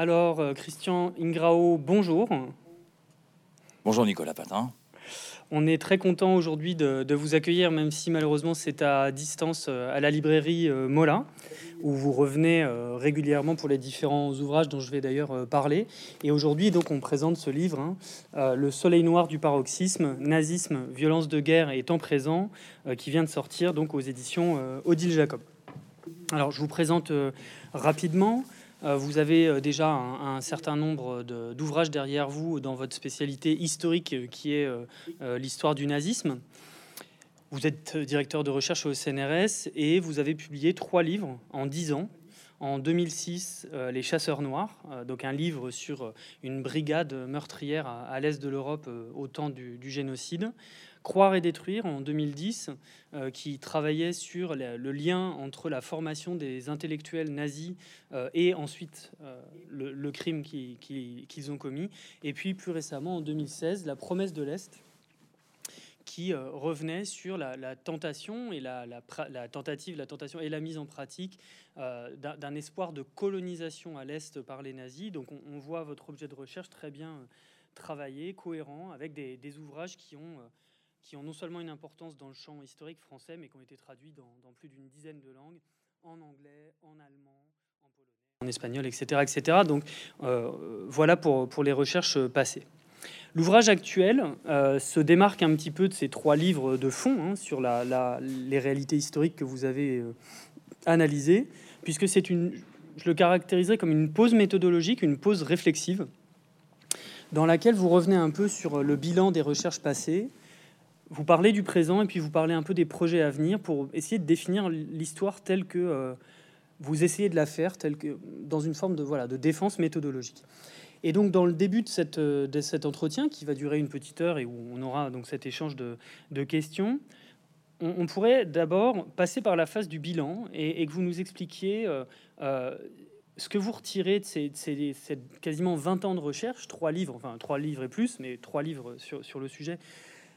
Alors, euh, Christian Ingrao, bonjour. Bonjour Nicolas Patin. On est très content aujourd'hui de, vous accueillir, même si malheureusement c'est à distance euh, à la librairie euh, Mola, où vous revenez régulièrement pour les différents ouvrages dont je vais d'ailleurs parler. Et aujourd'hui, donc, on présente ce livre, hein, Le Soleil noir du paroxysme, nazisme, violence de guerre et temps présent, qui vient de sortir donc aux éditions Odile Jacob. Alors, je vous présente rapidement. Euh, vous avez euh, déjà un, certain nombre d'ouvrages derrière vous dans votre spécialité historique euh, qui est l'histoire du nazisme. Vous êtes directeur de recherche au CNRS et vous avez publié trois livres en dix ans. En 2006, Les Chasseurs Noirs, donc un livre sur une brigade meurtrière à, l'est de l'Europe au temps du génocide. Croire et détruire en 2010, euh, qui travaillait sur le lien entre la formation des intellectuels nazis euh, et ensuite euh, le, crime qu'ils ont commis. Et puis plus récemment, en 2016, la promesse de l'Est, qui revenait sur la, tentation et la, tentative, la tentation et la mise en pratique d'un espoir de colonisation à l'Est par les nazis. Donc on, voit votre objet de recherche très bien travaillé, cohérent, avec des ouvrages qui ont qui ont non seulement une importance dans le champ historique français, mais qui ont été traduits dans, plus d'une dizaine de langues, en anglais, en allemand, en espagnol, etc. etc. Donc euh, voilà pour, pour les recherches passées. L'ouvrage actuel euh, se démarque un petit peu de ces trois livres de fond hein, sur la, les réalités historiques que vous avez euh, analysées, puisque c'est une, je le caractériserais comme une pause méthodologique, une pause réflexive, dans laquelle vous revenez un peu sur le bilan des recherches passées, vous parlez du présent et puis vous parlez un peu des projets à venir pour essayer de définir l'histoire telle que euh, vous essayez de la faire, telle que dans une forme de voilà de défense méthodologique. Et donc dans le début de, cette, euh, de cet entretien qui va durer une petite heure et où on aura donc cet échange de, de questions, on, pourrait d'abord passer par la phase du bilan et, que vous nous expliquiez euh, ce que vous retirez de ces, ces, quasiment 20 ans de recherche, trois livres, enfin trois livres et plus, mais trois livres sur, sur le sujet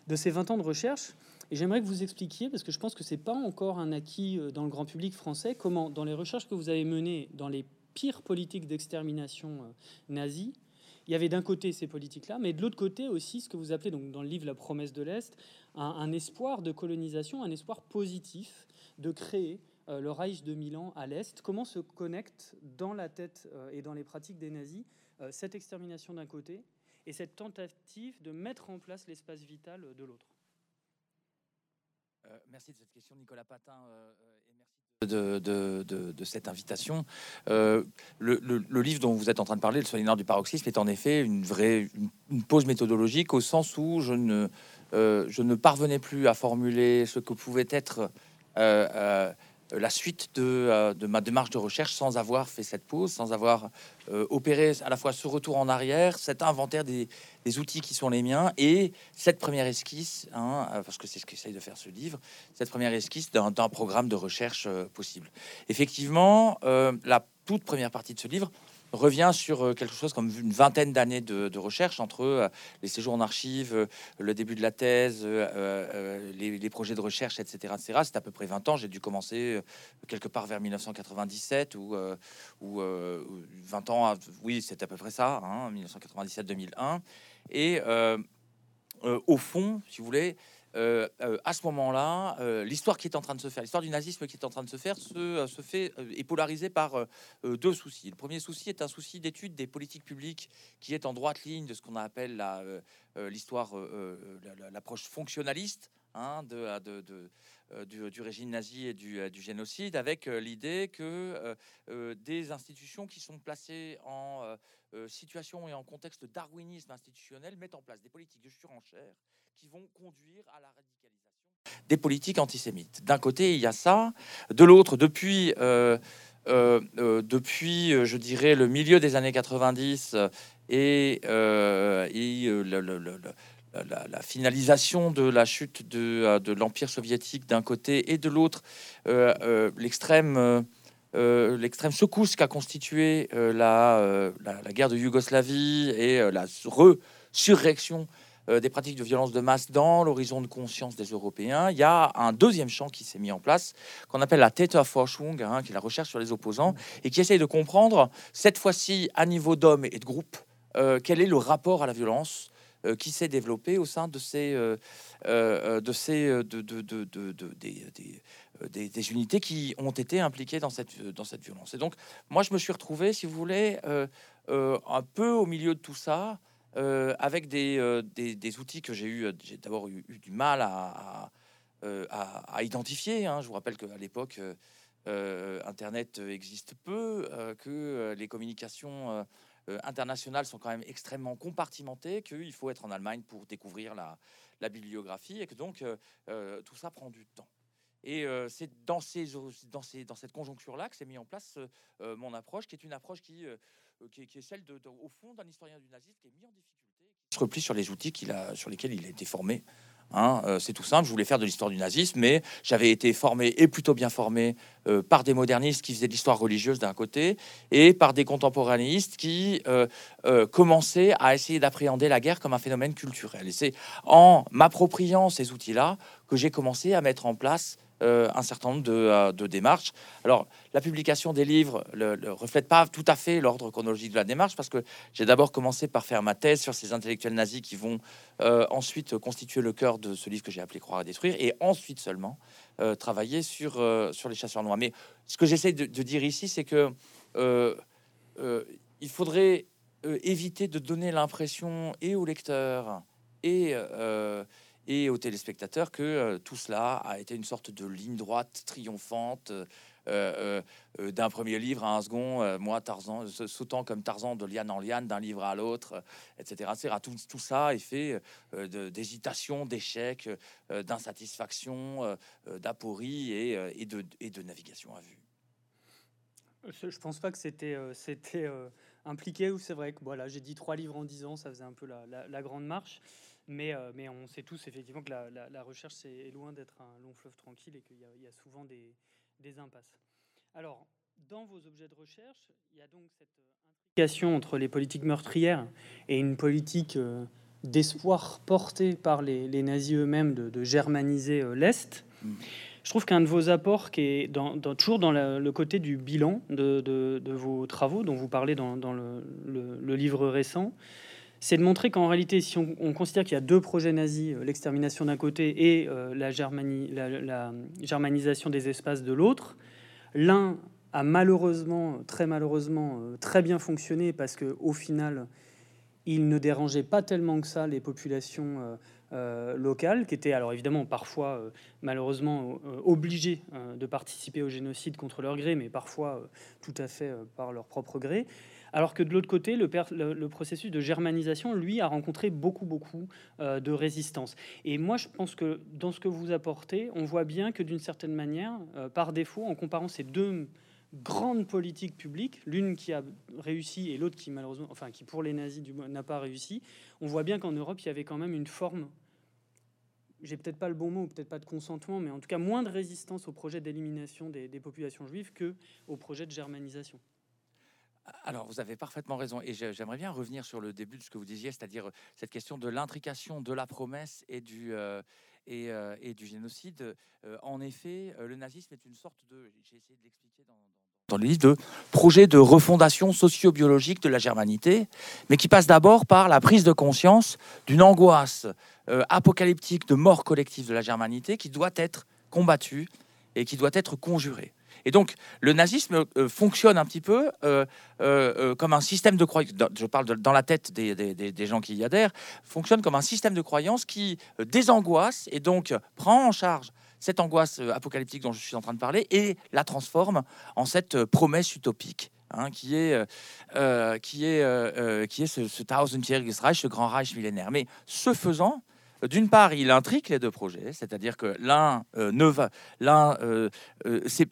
de ces 20 ans de recherche. Et j'aimerais que vous expliquiez, parce que je pense que c'est pas encore un acquis euh, dans le grand public français, comment, dans les recherches que vous avez menées dans les pires politiques d'extermination euh, nazie, il y avait d'un côté ces politiques-là, mais de l'autre côté aussi ce que vous appelez donc dans le livre La promesse de l'Est, un, espoir de colonisation, un espoir positif de créer euh, le Reich de Milan à l'Est. Comment se connecte dans la tête et dans les pratiques des nazis cette extermination d'un côté et cette tentative de mettre en place l'espace vital de l'autre. Euh, merci de cette question, Nicolas Patin. Euh, et merci de, de, de, de, cette invitation. Euh, le, le, livre dont vous êtes en train de parler, Le soleil du paroxysme, est en effet une vraie une, pause méthodologique au sens où je ne, je ne parvenais plus à formuler ce que pouvait être euh, la suite euh, de, ma démarche de recherche sans avoir fait cette pause, sans avoir euh, opéré à la fois ce retour en arrière, cet inventaire des, outils qui sont les miens et cette première esquisse, hein, parce que c'est ce qu'essaye de faire ce livre, cette première esquisse d'un programme de recherche possible. Effectivement, la toute première partie de ce livre revient sur euh, quelque chose comme une vingtaine d'années de, recherche entre euh, les séjours en archives, euh, le début de la thèse, les, projets de recherche, etc. C'est à peu près 20 ans. J'ai dû commencer quelque part vers 1997 ou, ou 20 ans. oui, c'est à peu près ça, 1997-2001. Hein, Et au fond, si vous voulez, euh, euh, à ce moment-là, euh, l'histoire qui est en train de se faire, l'histoire du nazisme qui est en train de se faire, se, se fait est polarisée par deux soucis. Le premier souci est un souci d'étude des politiques publiques qui est en droite ligne de ce qu'on appelle l'histoire, l'approche fonctionnaliste hein, du, régime nazi et du, du génocide, avec l'idée que des institutions qui sont placées en situation et en contexte darwinisme institutionnel mettent en place des politiques de surenchère qui vont conduire à la radicalisation des politiques antisémites. D'un côté, il y a ça. De l'autre, depuis, euh, euh, euh, depuis, je dirais, le milieu des années 90 et, la, finalisation de la chute de, de l'Empire soviétique d'un côté et de l'autre, l'extrême... l'extrême secousse qu'a constitué la, la, guerre de Yougoslavie et la resurrection des pratiques de violence de masse dans l'horizon de conscience des Européens, il y a un deuxième champ qui s'est mis en place, qu'on appelle la Täterforschung, hein, qui est la recherche sur les opposants, et qui essaye de comprendre, cette fois-ci à niveau d'hommes et de groupes, quel est le rapport à la violence qui s'est développé au sein de ces, de ces de, de, de, des, des, unités qui ont été impliquées dans cette, dans cette violence. Et donc, moi, je me suis retrouvé, si vous voulez, un peu au milieu de tout ça, avec des, des, outils que j'ai eu, j'ai d'abord eu, du mal à, identifier. Hein. Je vous rappelle qu'à l'époque, Internet existe peu, que les communications internationales sont quand même extrêmement compartimentées, qu'il faut être en Allemagne pour découvrir la, bibliographie et que donc tout ça prend du temps. Et c'est dans, ces, dans, ces, dans cette conjoncture-là que s'est mis en place mon approche, qui est une approche qui, qui, qui est celle, au fond, d'un historien du nazisme qui est mis en difficulté. Qui se replie sur les outils qu'il a, sur lesquels il a été formé. Hein, c'est tout simple, je voulais faire de l'histoire du nazisme, mais j'avais été formé et plutôt bien formé par des modernistes qui faisaient de l'histoire religieuse d'un côté et par des contemporanéistes qui commençaient à essayer d'appréhender la guerre comme un phénomène culturel. Et en m'appropriant ces outils-là que j'ai commencé à mettre en place euh, un certain nombre euh, de, démarches. Alors, la publication des livres ne reflète pas tout à fait l'ordre chronologique de la démarche, parce que j'ai d'abord commencé par faire ma thèse sur ces intellectuels nazis qui vont euh, ensuite constituer le cœur de ce livre que j'ai appelé Croire à détruire, et ensuite seulement travailler sur, sur les chasseurs noirs. Mais ce que j'essaie de, dire ici, c'est que il faudrait éviter de donner l'impression et aux lecteurs et et aux téléspectateurs que euh, tout cela a été une sorte de ligne droite triomphante euh, euh, d'un premier livre à un second, moi Tarzan, sautant comme Tarzan de liane en liane, d'un livre à l'autre, etc. Tout, tout, ça est fait d'hésitation, d'échec, d'insatisfaction, d'aporie et, de, navigation à vue. Je pense pas que c'était impliqué ou c'est vrai que j'ai dit trois livres en dix ans ça faisait un peu la grande marche mais, euh, mais on sait tous effectivement que la, la, recherche est loin d'être un long fleuve tranquille et qu'il y, a souvent des, des, impasses. Alors, dans vos objets de recherche, il y a donc cette implication entre les politiques meurtrières et une politique euh, d'espoir portée par les, les nazis eux-mêmes de, germaniser euh, l'Est. Mm. Je trouve qu'un de vos apports, qui est dans, toujours dans le côté du bilan de, de, vos travaux, dont vous parlez dans, dans le, le, livre récent, c'est de montrer qu'en réalité, si on, considère qu'il y a deux projets nazis, euh, l'extermination d'un côté et euh, la, germanisation des espaces de l'autre, l'un a malheureusement, très malheureusement, euh, très bien fonctionné parce que au final, il ne dérangeait pas tellement que ça les populations locales, qui étaient alors évidemment parfois malheureusement obligées de participer au génocide contre leur gré, mais parfois tout à fait par leur propre gré. Alors que de l'autre côté, le, processus de germanisation, lui, a rencontré beaucoup, beaucoup euh, de résistance. Et moi, je pense que dans ce que vous apportez, on voit bien que d'une certaine manière, euh, par défaut, en comparant ces deux grandes politiques publiques, l'une qui a réussi et l'autre qui malheureusement, enfin qui pour les nazis n'a pas réussi, on voit bien qu'en Europe, il y avait quand même une forme j'ai peut-être pas le bon mot, peut-être pas de consentement, mais en tout cas moins de résistance au projet d'élimination des, des populations juives que au projet de germanisation. Alors, vous avez parfaitement raison. Et j'aimerais bien revenir sur le début de ce que vous disiez, c'est-à-dire euh, cette question de l'intrication de la promesse et du, euh, euh, et, du génocide. en effet, le nazisme est une sorte de, j'ai essayé dans, dans, le livre, de projet de refondation socio-biologique de la germanité, mais qui passe d'abord par la prise de conscience d'une angoisse apocalyptique de mort collective de la germanité qui doit être combattue et qui doit être conjurée. Et donc, le nazisme euh, fonctionne un petit peu euh, euh, comme un système de croyance. Je parle dans la tête des, gens qui y adhèrent, fonctionne comme un système de croyance qui désangoisse et donc prend en charge cette angoisse apocalyptique dont je suis en train de parler et la transforme en cette promesse utopique. Hein, qui est, qui est, qui est ce, ce Tausendjähriges Reich, ce grand Reich millénaire. Mais ce faisant, d'une part, il intrigue les deux projets, c'est-à-dire que l'un euh, ne va, l'un, euh, euh, c'est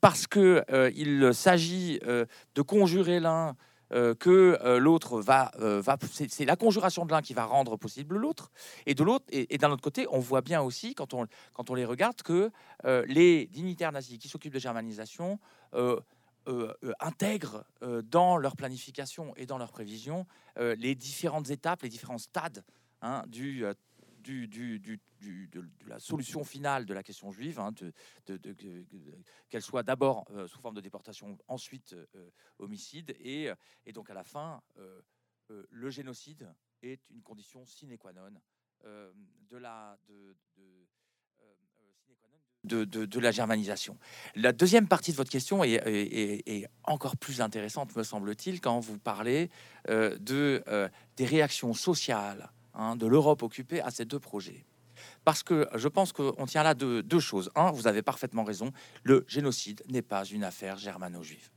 parce que il s'agit de conjurer l'un que l'autre va, va c'est la conjuration de l'un qui va rendre possible l'autre, et de l'autre, et, d'un autre côté, on voit bien aussi quand on quand on les regarde que les dignitaires nazis qui s'occupent de germanisation intègrent dans leur planification et dans leur prévision les différentes étapes, les différents stades hein, du, de, la solution finale de la question juive, hein, qu'elle soit d'abord sous forme de déportation, ensuite homicide, et, et, donc à la fin, le génocide est une condition sine qua non de la germanisation. La deuxième partie de votre question est, encore plus intéressante, me semble-t-il, quand vous parlez euh, de, euh, des réactions sociales hein, de l'Europe occupée à ces deux projets. Parce que je pense qu'on tient là de deux choses. Un, vous avez parfaitement raison, le génocide n'est pas une affaire germano-juive.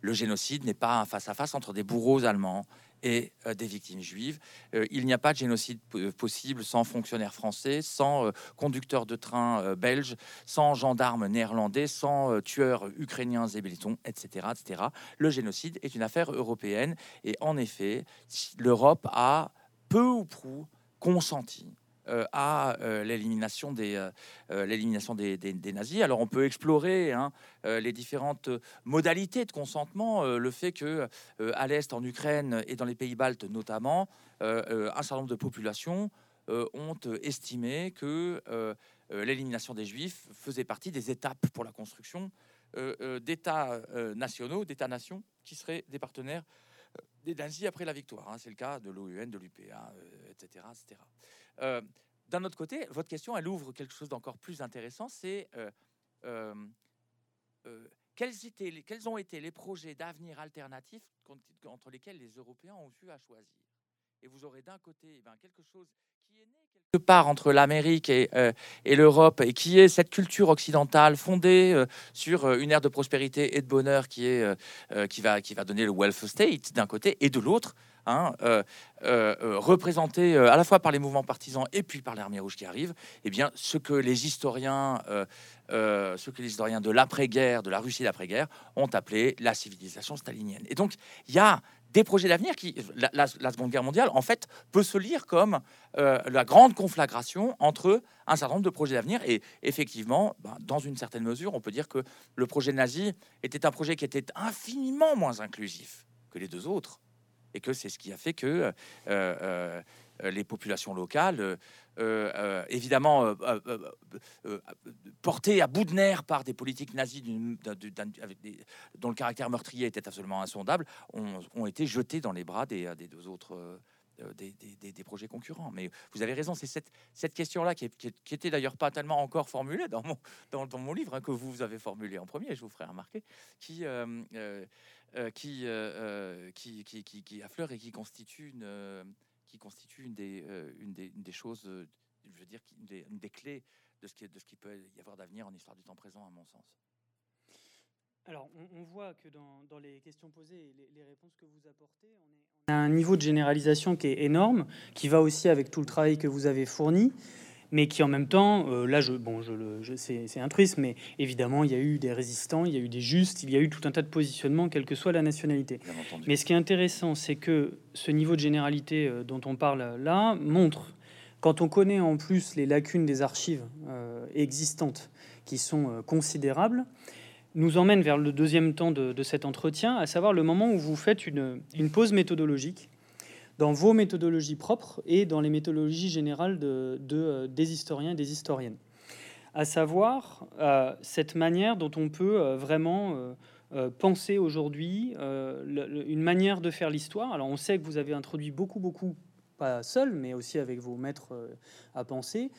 Le génocide n'est pas un face-à-face entre des bourreaux allemands et euh, des victimes juives. Euh, il n'y a pas de génocide euh, possible sans fonctionnaires français, sans conducteurs de train belges, sans gendarmes néerlandais, sans tueurs ukrainiens et britons, etc., etc. Le génocide est une affaire européenne et en effet, l'Europe a peu ou prou consenti euh, à euh, l'élimination des, euh, l'élimination des, nazis. Alors on peut explorer hein, les différentes modalités de consentement, le fait que à l'est, en Ukraine et dans les pays baltes notamment, un certain nombre de populations ont estimé que l'élimination des juifs faisait partie des étapes pour la construction d'États nationaux, d'États-nations qui seraient des partenaires nazis après la victoire. Hein. C'est le cas de l'OUN, de l'UPA, etc. etc. Euh, d'un autre côté, votre question, elle ouvre quelque chose d'encore plus intéressant, c'est euh, euh, quels, étaient, quels ont été les projets d'avenir alternatifs entre lesquels les Européens ont eu à choisir? Et vous aurez d'un côté eh ben, quelque chose qui est né quelque part entre l'Amérique et, et l'Europe, et qui est cette culture occidentale fondée sur une ère de prospérité et de bonheur qui, est, qui, va, qui va donner le wealth state d'un côté, et de l'autre, Hein, euh, euh, euh, représenté à la fois par les mouvements partisans et puis par l'armée rouge qui arrive, eh bien, ce que les historiens, ce que les historiens de l'après-guerre, de la Russie d'après-guerre, ont appelé la civilisation stalinienne. Et donc, il y a des projets d'avenir qui, la, Seconde Guerre mondiale, en fait, peut se lire comme la grande conflagration entre un certain nombre de projets d'avenir. Et effectivement, ben, dans une certaine mesure, on peut dire que le projet nazi était un projet qui était infiniment moins inclusif que les deux autres et que c'est ce qui a fait que euh, euh, les populations locales, euh, évidemment portées à bout de nerfs par des politiques nazies dont le caractère meurtrier était absolument insondable, ont, été jetées dans les bras des, deux autres. Des, projets concurrents. Mais vous avez raison, c'est cette, question-là qui, qui, était d'ailleurs pas tellement encore formulée dans mon, livre, hein, que vous, avez formulé en premier, je vous ferai remarquer, euh, euh, euh, qui, affleure et qui constitue une, qui constitue une des, une des, une des choses, je veux dire, une des, une des clés de ce, qui, de ce qui peut y avoir d'avenir en histoire du temps présent, à mon sens. Alors, on, voit que dans, dans, les questions posées et les, les, réponses que vous apportez, on, est, on a un niveau de généralisation qui est énorme, qui va aussi avec tout le travail que vous avez fourni mais qui en même temps, euh, là, je, bon, je, je c'est un truisme, mais évidemment, il y a eu des résistants, il y a eu des justes, il y a eu tout un tas de positionnements, quelle que soit la nationalité. Mais ce qui est intéressant, c'est que ce niveau de généralité euh, dont on parle là montre, quand on connaît en plus les lacunes des archives euh, existantes, qui sont considérables, nous emmène vers le deuxième temps de, de, cet entretien, à savoir le moment où vous faites une, une pause méthodologique dans vos méthodologies propres et dans les méthodologies générales euh, des historiens et des historiennes. À savoir euh, cette manière dont on peut euh, vraiment penser aujourd'hui une manière de faire l'histoire. Alors on sait que vous avez introduit beaucoup, beaucoup, pas seul, mais aussi avec vos maîtres à penser,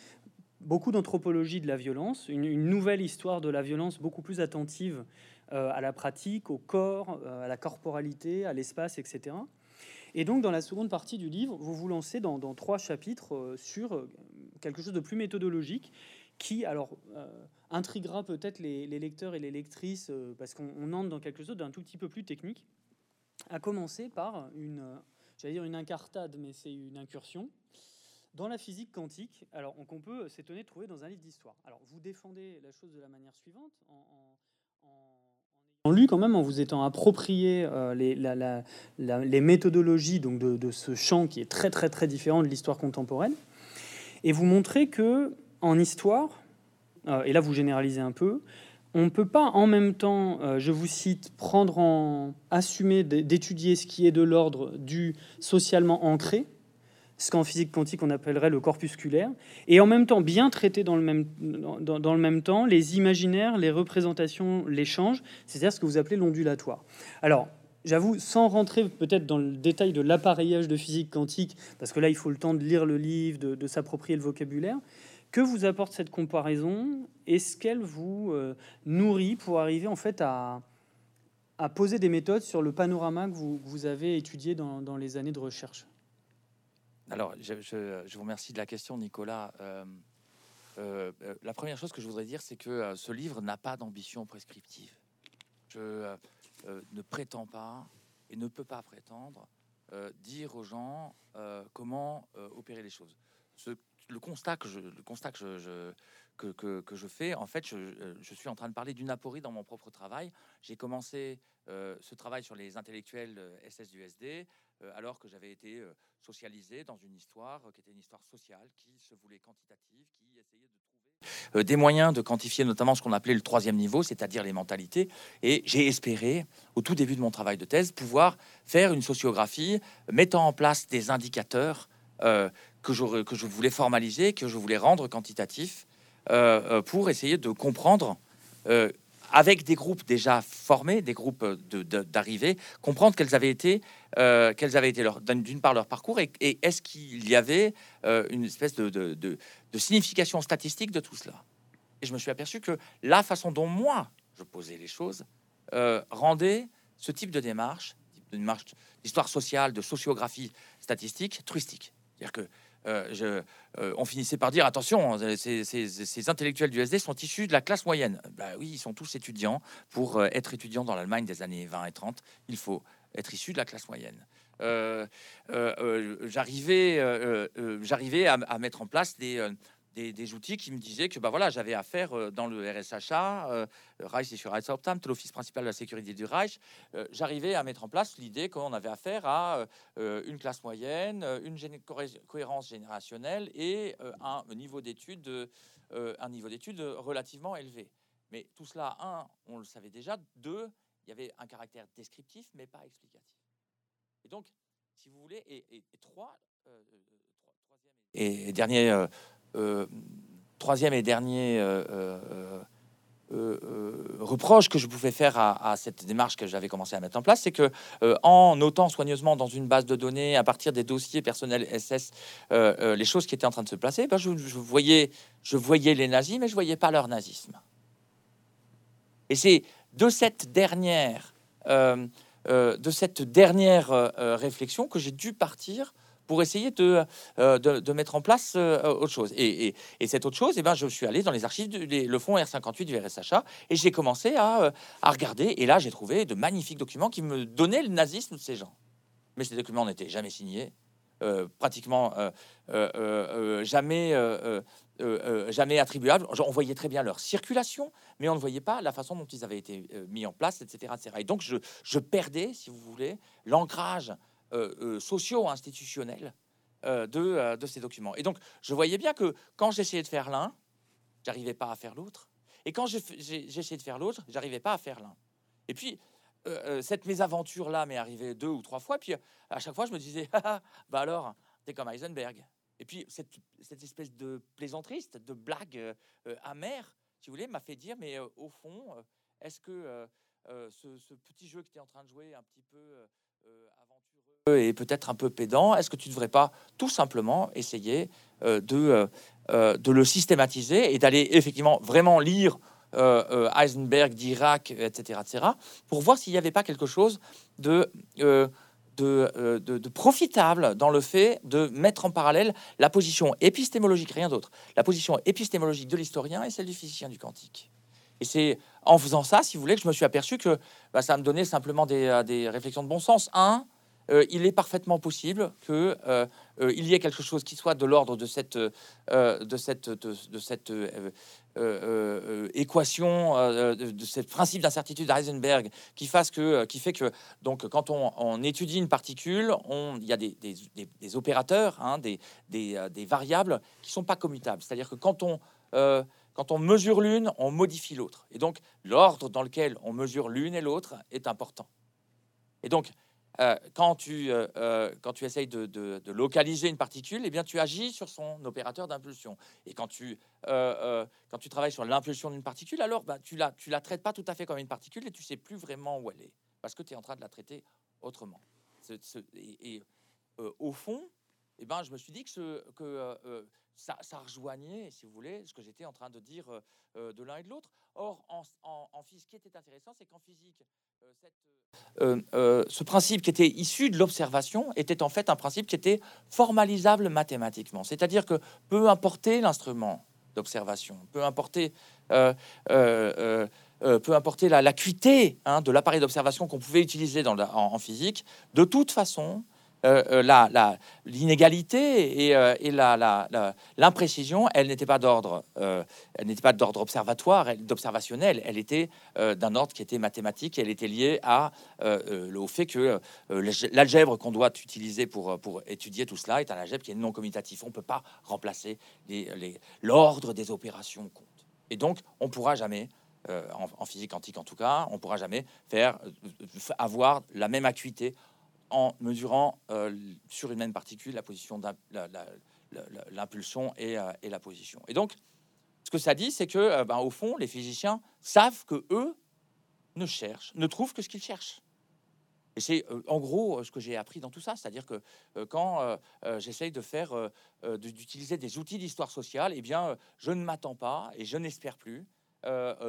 beaucoup d'anthropologie de la violence, une, nouvelle histoire de la violence beaucoup plus attentive à la pratique, au corps, à la corporalité, à l'espace, etc. Et donc, dans la seconde partie du livre, vous vous lancez dans, trois chapitres euh, sur euh, quelque chose de plus méthodologique qui, alors, euh, intriguera peut-être les, lecteurs et les lectrices parce qu'on entre dans quelque chose d'un tout petit peu plus technique. À commencer par une, j'allais dire une incartade, mais c'est une incursion dans la physique quantique. Alors, qu'on peut s'étonner de trouver dans un livre d'histoire. Alors, vous défendez la chose de la manière suivante lu quand même en vous étant approprié euh, les, méthodologies donc de, ce champ qui est très très très différent de l'histoire contemporaine, et vous montrez que en histoire, euh, et là vous généralisez un peu, on ne peut pas en même temps, euh, je vous cite, prendre en assumer d'étudier ce qui est de l'ordre du socialement ancré, ce qu'en physique quantique on appellerait le corpusculaire, et en même temps bien traiter dans le même, dans, le même temps les imaginaires, les représentations, l'échange, c'est-à-dire ce que vous appelez l'ondulatoire. Alors, j'avoue, sans rentrer peut-être dans le détail de l'appareillage de physique quantique, parce que là il faut le temps de lire le livre, de, s'approprier le vocabulaire, que vous apporte cette comparaison? Est-ce qu'elle vous euh, nourrit pour arriver en fait à, à, poser des méthodes sur le panorama que vous, vous avez étudié dans, dans les années de recherche? Alors, je, vous remercie de la question, Nicolas. Euh, euh, euh, la première chose que je voudrais dire, c'est que ce livre n'a pas d'ambition prescriptive. Je ne prétends pas et ne peux pas prétendre dire aux gens comment opérer les choses. le constat que je, fais, en fait, je, je, suis en train de parler d'une aporie dans mon propre travail. J'ai commencé ce travail sur les intellectuels SS du SD alors que j'avais été socialisé dans une histoire qui était une histoire sociale, qui se voulait quantitative, qui essayait de trouver euh, des moyens de quantifier notamment ce qu'on appelait le troisième niveau, c'est-à-dire les mentalités. Et j'ai espéré, au tout début de mon travail de thèse, pouvoir faire une sociographie mettant en place des indicateurs euh, que, je, voulais formaliser, que je voulais rendre quantitatifs, euh, pour essayer de comprendre avec des groupes déjà formés, des groupes d'arrivée, comprendre quels avaient été, euh, quels avaient été leur, d'une part leur parcours et, est-ce qu'il y avait euh, une espèce de, signification statistique de tout cela? Et je me suis aperçu que la façon dont moi je posais les choses euh, rendait ce type de démarche, une démarche d'histoire sociale, de sociographie statistique, truistique. C'est-à-dire que euh, je, euh, on finissait par dire attention, ces, intellectuels du SD sont issus de la classe moyenne. Bah oui, ils sont tous étudiants. Pour être étudiant dans l'Allemagne des années 20 et 30, il faut être issu de la classe moyenne. j'arrivais, j'arrivais à, mettre en place des, des, outils qui me disaient que bah voilà, j'avais affaire euh, dans le RSHA, euh, Reich et sur l'office principal de la sécurité du Reich, euh, j'arrivais à mettre en place l'idée qu'on avait affaire à une classe moyenne, une cohérence générationnelle et un niveau d'études un niveau d'études relativement élevé. Mais tout cela, un, on le savait déjà. Deux, il y avait un caractère descriptif, mais pas explicatif. Et donc, si vous voulez, et, et, et trois, et dernier euh, troisième et dernier euh, euh, reproche que je pouvais faire à, cette démarche que j'avais commencé à mettre en place, c'est que en notant soigneusement dans une base de données à partir des dossiers personnels SS les choses qui étaient en train de se placer, ben je, voyais, je voyais les nazis, mais je voyais pas leur nazisme. Et c'est de cette dernière, de cette dernière réflexion que j'ai dû partir pour essayer de, euh, mettre en place euh, autre chose. Et, et, cette autre chose, eh ben, je suis allé dans les archives, du le fonds R58 du RSHA, et j'ai commencé euh, à, regarder. Et là, j'ai trouvé de magnifiques documents qui me donnaient le nazisme de ces gens. Mais ces documents n'étaient jamais signés, pratiquement jamais, jamais attribuables. On voyait très bien leur circulation, mais on ne voyait pas la façon dont ils avaient été mis en place, etc. Et donc, je, perdais, si vous voulez, l'ancrage euh, euh, socio-institutionnels euh, de, de ces documents. Et donc, je voyais bien que quand j'essayais de faire l'un, j'arrivais pas à faire l'autre. Et quand j'essayais de faire l'autre, j'arrivais pas à faire l'un. Et puis, cette mésaventure-là m'est arrivée deux ou trois fois. Puis, à chaque fois, je me disais, ah, ah, bah alors, t'es comme Heisenberg. Et puis, cette, espèce de plaisanterie, de blague amère, si vous voulez, m'a fait dire, mais au fond, est-ce que ce, petit jeu que tu es en train de jouer un petit peu et peut-être un peu pédant, est-ce que tu ne devrais pas tout simplement essayer euh, de, euh, euh, de le systématiser et d'aller effectivement vraiment lire Heisenberg, Dirac, etc., etc., pour voir s'il n'y avait pas quelque chose de, de, de, de, profitable dans le fait de mettre en parallèle la position épistémologique, rien d'autre, la position épistémologique de l'historien et celle du physicien du quantique. Et c'est en faisant ça, si vous voulez, que je me suis aperçu que bah, ça me donnait simplement des, des réflexions de bon sens. Un, euh, il est parfaitement possible euh, euh, y ait quelque chose qui soit de l'ordre de cette, de cette, de, cette équation, de, ce principe d'incertitude d'Eisenberg, qui, fasse que, qui fait que donc, quand on, étudie une particule, il y a des, des, opérateurs, hein, des, des, variables qui sont pas commutables. C'est-à-dire que quand on, quand on mesure l'une, on modifie l'autre. Et donc, l'ordre dans lequel on mesure l'une et l'autre est important. Et donc, euh, quand, tu, euh, euh, quand tu essayes de, de- localiser une particule, eh bien, tu agis sur son opérateur d'impulsion. Et quand tu, quand tu travailles sur l'impulsion d'une particule, alors bah, tu la, tu la traites pas tout à fait comme une particule et tu sais plus vraiment où elle est parce que tu es en train de la traiter autrement. Et au fond, eh ben, je me suis dit que, ça, rejoignait, si vous voulez, ce que j'étais en train de dire euh, euh, de l'un et de l'autre. Or, en, physique, ce qui était intéressant, c'est qu'en physique, euh, ce principe qui était issu de l'observation était en fait un principe qui était formalisable mathématiquement. C'est-à-dire que peu importer l'instrument d'observation, peu euh, peu importer la- l'acuité hein, de l'appareil d'observation qu'on pouvait utiliser en physique, de toute façon, euh, euh, l'inégalité et, euh, l'imprécision, elle n'était pas d'ordre, elle n'était pas d'ordre observatoire, d'observationnel, elle était d'un ordre qui était mathématique, elle était liée au fait que l'alg- l'algèbre qu'on doit utiliser pour, étudier tout cela est un algèbre qui est non commutatif. On ne peut pas remplacer l'ordre des opérations compte. Et donc, on ne pourra jamais, en, physique quantique en tout cas, on pourra jamais faire avoir la même acuité en mesurant euh, sur une même particule la position l'impulsion et, euh, et la position. Et donc, ce que ça dit, c'est que, euh, ben, au fond, les physiciens savent que eux ne cherchent, ne trouvent que ce qu'ils cherchent. Et c'est en gros ce que j'ai appris dans tout ça, c'est-à-dire que quand j'essaye de faire, d'utiliser des outils d'histoire sociale, eh bien, je ne m'attends pas et je n'espère plus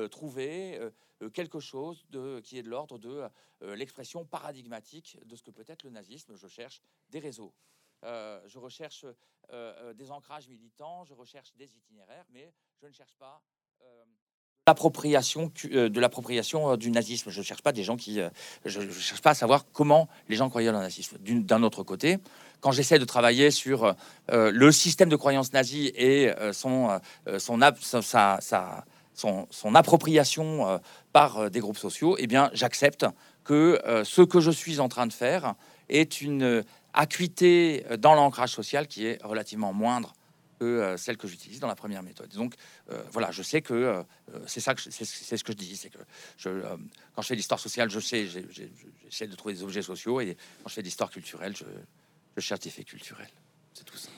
trouver euh, euh, quelque chose de, qui est de l'ordre de euh, l'expression paradigmatique de ce que peut être le nazisme. Je cherche des réseaux, Euh, je recherche euh, euh, des ancrages militants, je recherche des itinéraires, mais je ne cherche pas euh, l'appropriation euh, de l'appropriation euh, du nazisme. Je ne cherche pas des gens qui, euh, je cherche pas à savoir comment les gens croyaient le nazisme. D'un autre côté, quand j'essaie de travailler sur euh, le système de croyance nazie et euh, son, euh, son, sa- sa- son, appropriation euh, par euh, des groupes sociaux, eh bien, j'accepte que euh, ce que je suis en train de faire est une acuité dans l'ancrage social qui est relativement moindre que celle que j'utilise dans la première méthode. Donc voilà, je sais que c'est ça que c'est ce que je dis, c'est que quand je fais l'histoire sociale, je sais, j'essaie de trouver des objets sociaux, et quand je fais l'histoire culturelle, je, je cherche des faits culturels. C'est tout simple.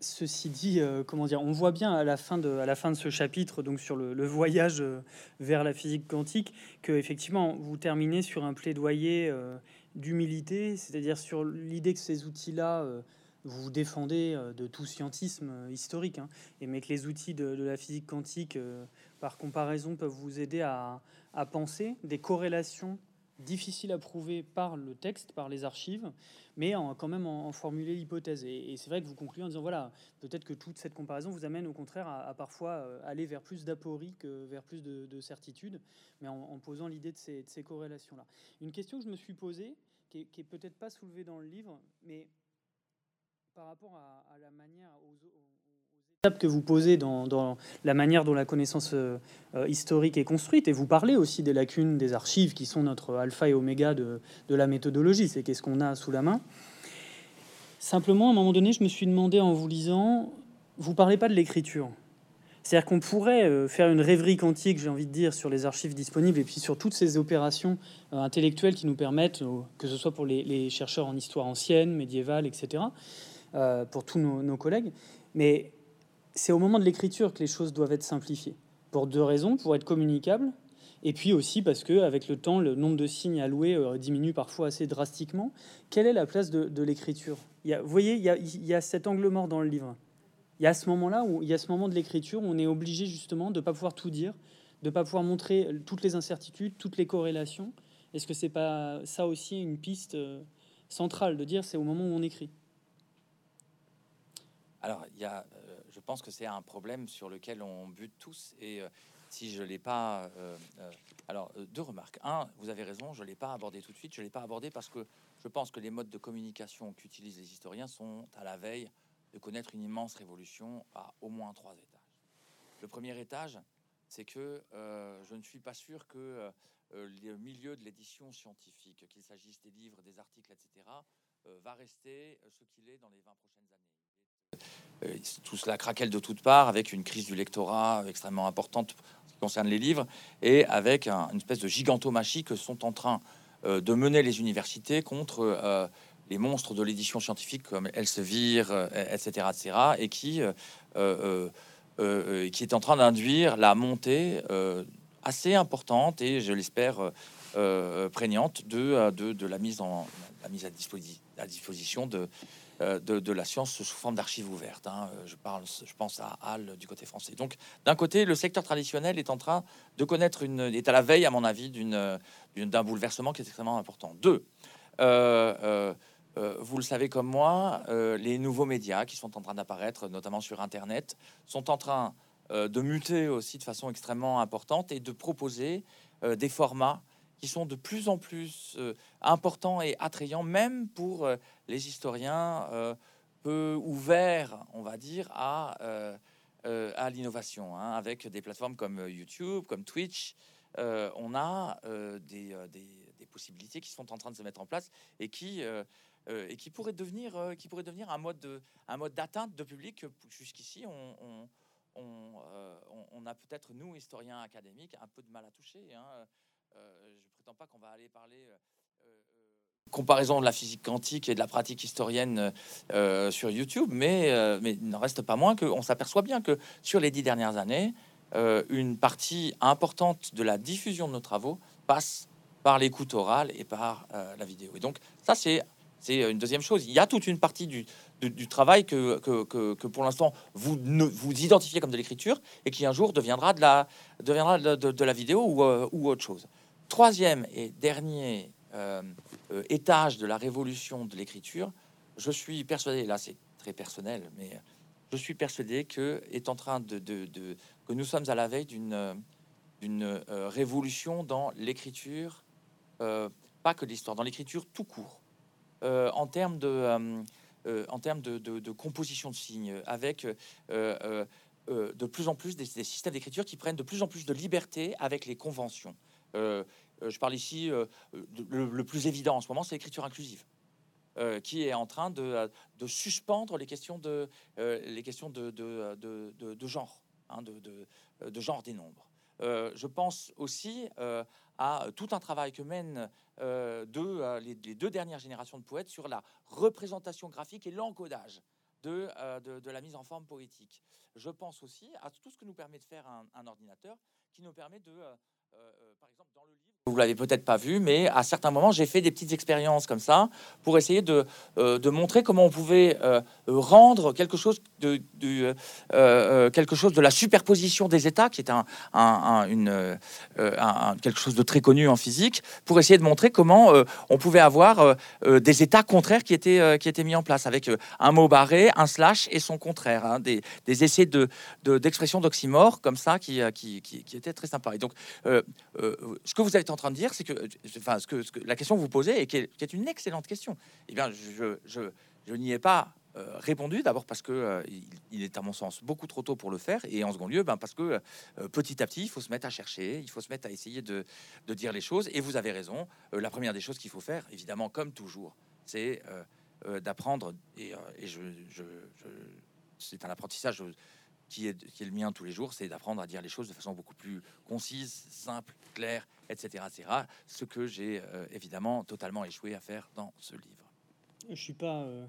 Ceci dit, euh, comment dire, on voit bien à la fin de, à la fin de ce chapitre, donc sur le, voyage euh, vers la physique quantique, que effectivement vous terminez sur un plaidoyer euh, d'humilité, c'est-à-dire sur l'idée que ces outils-là, vous défendez de tout scientisme historique, hein, et mais que les outils de, de la physique quantique, par comparaison, peuvent vous aider à, à penser des corrélations difficiles à prouver par le texte, par les archives, mais en, quand même en, formuler l'hypothèse. Et, c'est vrai que vous concluez en disant voilà, peut-être que toute cette comparaison vous amène au contraire à, parfois euh, aller vers plus d'aporie que vers plus de, de certitude, mais en, posant l'idée de ces, corrélations-là. Une question que je me suis posée, qui est, peut-être pas soulevée dans le livre, mais par rapport à, la manière, que vous posez dans, la manière dont la connaissance euh, euh, historique est construite, et vous parlez aussi des lacunes des archives qui sont notre alpha et oméga de, de la méthodologie, c'est qu'est-ce qu'on a sous la main. Simplement, à un moment donné, je me suis demandé en vous lisant, vous parlez pas de l'écriture. C'est-à-dire qu'on pourrait euh, faire une rêverie quantique, j'ai envie de dire, sur les archives disponibles et puis sur toutes ces opérations intellectuelles qui nous permettent, que ce soit pour les, chercheurs en histoire ancienne, médiévale, etc., pour tous nos, nos collègues. Mais c'est au moment de l'écriture que les choses doivent être simplifiées. Pour deux raisons, pour être communicables, et puis aussi parce que avec le temps, le nombre de signes alloués euh, diminue parfois assez drastiquement. Quelle est la place de, l'écriture? Vous voyez, il y, a, il y cet angle mort dans le livre. Il y a ce moment-là où il y a ce moment de l'écriture où on est obligé justement de ne pas pouvoir tout dire, de ne pas pouvoir montrer toutes les incertitudes, toutes les corrélations. Est-ce que c'est pas ça aussi une piste euh, centrale de dire c'est au moment où on écrit? Alors, il y a, pense que c'est un problème sur lequel on bute tous. Et euh, si je l'ai pas, euh, euh, alors deux remarques. Un, vous avez raison, je l'ai pas abordé tout de suite. Je l'ai pas abordé parce que je pense que les modes de communication qu'utilisent les historiens sont à la veille de connaître une immense révolution à au moins trois étages. Le premier étage, c'est que je ne suis pas sûr que le milieu de l'édition scientifique, qu'il s'agisse des livres, des articles, etc., va rester ce qu'il est dans les 20 prochaines années. Euh, tout cela craquelle de toutes parts avec une crise du lectorat extrêmement importante en ce qui concerne les livres et avec un- une espèce de gigantomachie que sont en train de mener les universités contre les monstres de l'édition scientifique comme Elsevier, etc., etc., et qui, est en train d'induire la montée assez importante et, je l'espère, prégnante de, de, la mise en mise à disposition de, de, de, la science sous forme d'archives ouvertes. Hein. Je parle, je pense à Hall du côté français. Donc, d'un côté, le secteur traditionnel est en train de connaître une est à la veille, à mon avis, d'une d'un bouleversement qui est extrêmement important. Deux, euh, euh, vous le savez comme moi, euh, les nouveaux médias qui sont en train d'apparaître, notamment sur Internet, sont en train de muter aussi de façon extrêmement importante et de proposer des formats qui sont de plus en plus importants et attrayants, même pour les historiens peu ouverts, on va dire, à, à l'innovation, hein, avec des plateformes comme YouTube, comme Twitch. on a des, des, possibilités qui sont en train de se mettre en place et qui euh, et qui pourrait devenir, euh, qui pourrait devenir un mode, de, un mode d'atteinte de public. Jusqu'ici, on, on, on, euh, a peut-être nous historiens académiques un peu de mal à toucher. Hein. je prétends pas qu'on va aller parler comparaison de la physique quantique et de la pratique historienne euh, sur YouTube, mais, mais il n'en reste pas moins qu'on s'aperçoit bien que sur les dix dernières années, euh, une partie importante de la diffusion de nos travaux passe par l'écoute orale et par euh, la vidéo. Et donc ça, c'est c'est une deuxième chose. Il y a toute une partie du, du, travail que, que, que, pour l'instant vous ne, vous identifiez comme de l'écriture et qui un jour deviendra de la, deviendra de, la vidéo ou, euh, ou, autre chose. Troisième et dernier euh, euh, étage de la révolution de l'écriture, je suis persuadé, là c'est très personnel, mais je suis persuadé que est en train de, que nous sommes à la veille d'une d'une révolution dans l'écriture, pas que l'histoire, dans l'écriture tout court. Euh, en termes euh, euh, de, composition de signes, avec de plus en plus des, systèmes d'écriture qui prennent de plus en plus de liberté avec les conventions. Je parle ici, le, plus évident en ce moment, c'est l'écriture inclusive. qui est en train de, de suspendre les questions de, les questions de, de genre, hein, de, genre des nombres. je pense aussi à tout un travail que mènent euh, de, euh, les, deux dernières générations de poètes sur la représentation graphique et l'encodage de, euh, de, la mise en forme poétique. Je pense aussi à tout ce que nous permet de faire un ordinateur, qui nous permet de, par exemple, dans le livre... Vous l'avez peut-être pas vu, mais à certains moments, j'ai fait des petites expériences comme ça pour essayer de, euh, de montrer comment on pouvait euh, rendre quelque chose de, euh, quelque chose de la superposition des états, qui est un, quelque chose de très connu en physique, pour essayer de montrer comment on pouvait avoir des états contraires qui étaient, qui étaient mis en place avec un mot barré, un slash et son contraire, hein, des, essais de d'expression d'oxymore comme ça qui, qui, étaient très sympas. Et donc, ce que vous avez train de dire, c'est que, enfin, ce ce que, la question que vous posez et qui est, une excellente question. Eh bien, je, n'y ai pas euh, répondu. D'abord parce que euh, il, est à mon sens beaucoup trop tôt pour le faire, et en second lieu, ben, parce que euh, petit à petit, il faut se mettre à chercher, il faut se mettre à essayer de, dire les choses. Et vous avez raison. la première des choses qu'il faut faire, évidemment, comme toujours, c'est d'apprendre. Et, et je, je, c'est un apprentissage qui est, qui est le mien tous les jours, c'est d'apprendre à dire les choses de façon beaucoup plus concise, simple, claire, etc. etc. ce que j'ai euh, évidemment totalement échoué à faire dans ce livre. Je suis euh,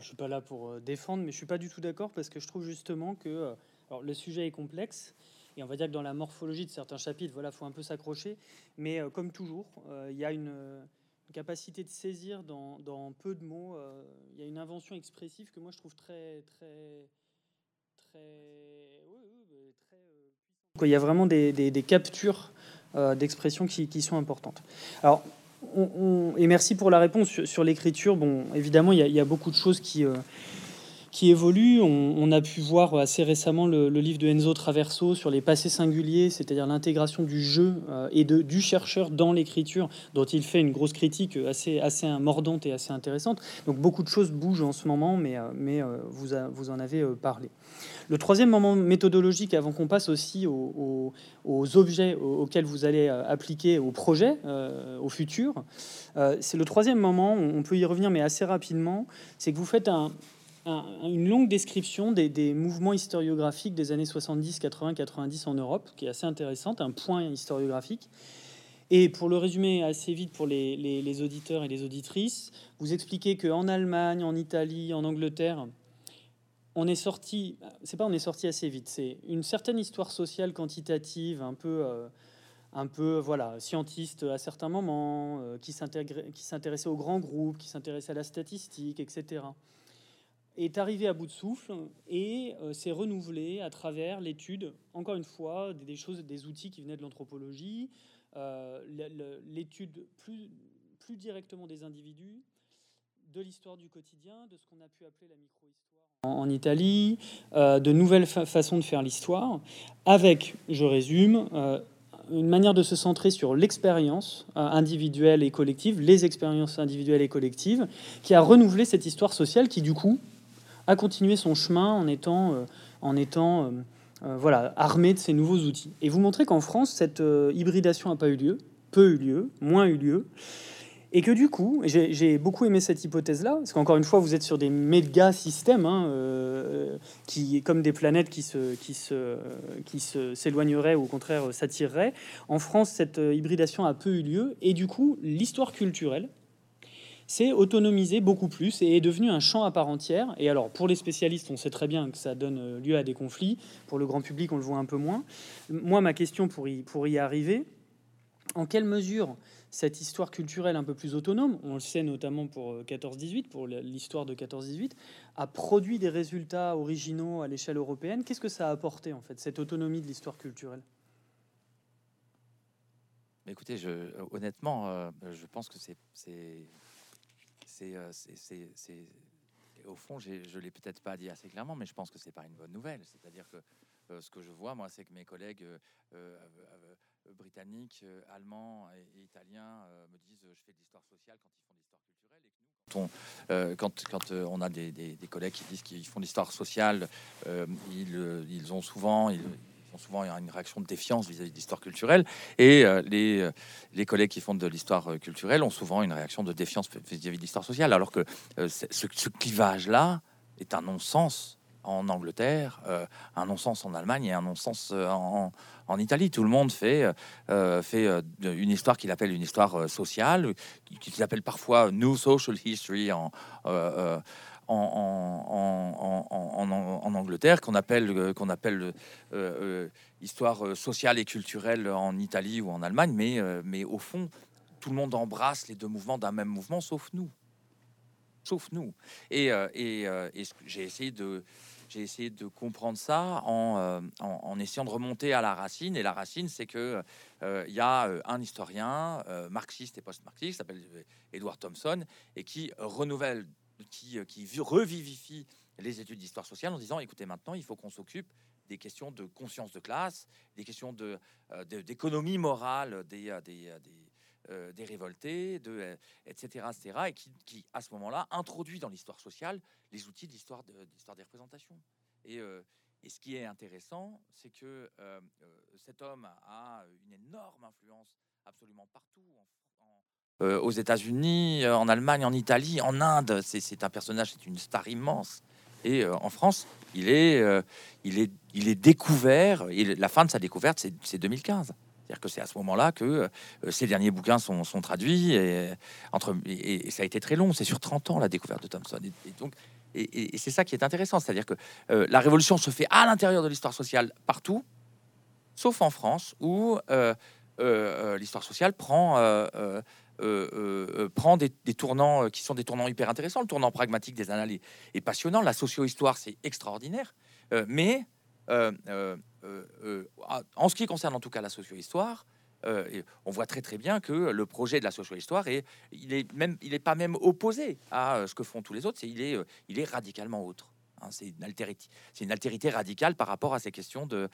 suis pas là pour euh, défendre, mais je suis pas du tout d'accord parce que je trouve justement que alors, le sujet est complexe. Et on va dire que dans la morphologie de certains chapitres, voilà, faut un peu s'accrocher. Mais comme toujours, il y a une, capacité de saisir dans, peu de mots. Il y a une invention expressive que moi je trouve très, très. Il y a vraiment des, des, des captures euh, d'expression qui, qui, sont importantes. Alors, on, et merci pour la réponse sur, l'écriture. Bon, évidemment, il y, a, il y, a, beaucoup de choses qui, euh, qui évoluent. On, a pu voir assez récemment le, livre de Enzo Traverso sur les passés singuliers, c'est-à-dire l'intégration du jeu euh, et du chercheur dans l'écriture, dont il fait une grosse critique assez, assez mordante et assez intéressante. Donc beaucoup de choses bougent en ce moment, mais, mais vous, vous en avez parlé. Le troisième moment méthodologique, avant qu'on passe aussi aux, objets auxquels vous allez euh, appliquer au projet, euh, au futur, euh, c'est le troisième moment, on peut y revenir, mais assez rapidement, c'est que vous faites une longue description des, mouvements historiographiques des années 70, 80, 90 en Europe, qui est assez intéressante, un point historiographique. Et pour le résumer assez vite pour les, auditeurs et les auditrices, vous expliquez qu'en Allemagne, en Italie, en Angleterre, on est sorti, c'est pas on est sorti assez vite, c'est une certaine histoire sociale quantitative, un peu, euh, un peu voilà, scientiste à certains moments, euh, qui s'intéressait aux grands groupes, qui s'intéressait à la statistique, etc. est arrivé à bout de souffle et euh, s'est renouvelé à travers l'étude, encore une fois, des, choses, des outils qui venaient de l'anthropologie, l'étude plus, plus directement des individus, de l'histoire du quotidien, de ce qu'on a pu appeler la micro-histoire en Italie, euh, de nouvelles façons de faire l'histoire, avec, je résume, euh, une manière de se centrer sur l'expérience euh, individuelle et collective, les expériences individuelles et collectives, qui a renouvelé cette histoire sociale qui, du coup, a continué son chemin en étant, en étant voilà, armé de ces nouveaux outils. Et vous montrez qu'en France, cette hybridation n'a pas eu lieu, peu eu lieu, moins eu lieu. Et que du coup, j'ai beaucoup aimé cette hypothèse-là, parce qu'encore une fois, vous êtes sur des méga systèmes, hein, euh, qui, comme des planètes qui se, qui se, qui s'éloigneraient ou au contraire s'attireraient. En France, cette hybridation a peu eu lieu, et du coup, l'histoire culturelle s'est autonomisée beaucoup plus et est devenue un champ à part entière. Et alors, pour les spécialistes, on sait très bien que ça donne lieu à des conflits. Pour le grand public, on le voit un peu moins. Moi, ma question pour y, arriver, en quelle mesure cette histoire culturelle un peu plus autonome, on le sait notamment pour 14-18, euh, pour l'histoire de 14-18, a produit des résultats originaux à l'échelle européenne? Qu'est-ce que ça a apporté, en fait, cette autonomie de l'histoire culturelle? Écoutez, je, honnêtement, euh, je pense que c'est... Euh, c'est au fond, je l'ai peut-être pas dit assez clairement, mais je pense que c'est pas une bonne nouvelle. C'est-à-dire que ce que je vois, moi, c'est que mes collègues euh, britanniques, euh, allemands et, italiens euh, me disent je fais de l'histoire sociale quand ils font de l'histoire culturelle. Quand on, quand, on a des, collègues qui disent qu'ils font de l'histoire sociale, ils, ils, ont souvent... souvent une réaction de défiance vis-à-vis de l'histoire culturelle, et les, les collègues qui font de l'histoire culturelle ont souvent une réaction de défiance vis-à-vis de l'histoire sociale, alors que ce, ce clivage-là est un non-sens en Angleterre, euh, un non-sens en Allemagne et un non-sens euh, en, en, Italie. Tout le monde fait, euh, fait une histoire qu'il appelle une histoire sociale, qu'il appelle parfois New Social History en, en, Angleterre, qu'on appelle, qu'on appelle histoire sociale et culturelle en Italie ou en Allemagne, mais, mais au fond, tout le monde embrasse les deux mouvements d'un même mouvement, sauf nous sauf nous. Et, et, et j'ai essayé de, essayé de comprendre ça euh, en, en, essayant de remonter à la racine. Et la racine, c'est que euh, il y a euh, un historien marxiste et post-marxiste, s'appelle Edward Thompson, et qui renouvelle, qui, qui revivifie les études d'histoire sociale en disant écoutez, maintenant, il faut qu'on s'occupe des questions de conscience de classe, des questions de d'économie morale des, des, des, des révoltés, etc., etc., et qui, à ce moment-là, introduit dans l'histoire sociale les outils de l'histoire de, des représentations. Et, euh, ce qui est intéressant, c'est que euh, euh, cet homme a une énorme influence absolument partout. Aux États-Unis, en Allemagne, en Italie, en Inde, c'est un personnage, c'est une star immense. Et en France, il est, il est, il est découvert. Et la fin de sa découverte, c'est 2015. C'est-à-dire que c'est à ce moment-là que ces derniers bouquins sont, traduits et, ça a été très long. C'est sur 30 ans la découverte de Thompson. Et, donc, et, c'est ça qui est intéressant, c'est-à-dire que euh, la révolution se fait à l'intérieur de l'histoire sociale partout, sauf en France, où euh, euh, l'histoire sociale prend, prend des, tournants qui sont des tournants hyper intéressants. Le tournant pragmatique des annales est, passionnant, la socio-histoire, c'est extraordinaire, mais en ce qui concerne en tout cas la socio-histoire, euh, on voit très très bien que le projet de la socio-histoire est, il est même, il est pas même opposé à euh, ce que font tous les autres. C'est il est, euh, il est radicalement autre. Hein. c'est une altérité, c'est une altérité radicale par rapport à ces questions de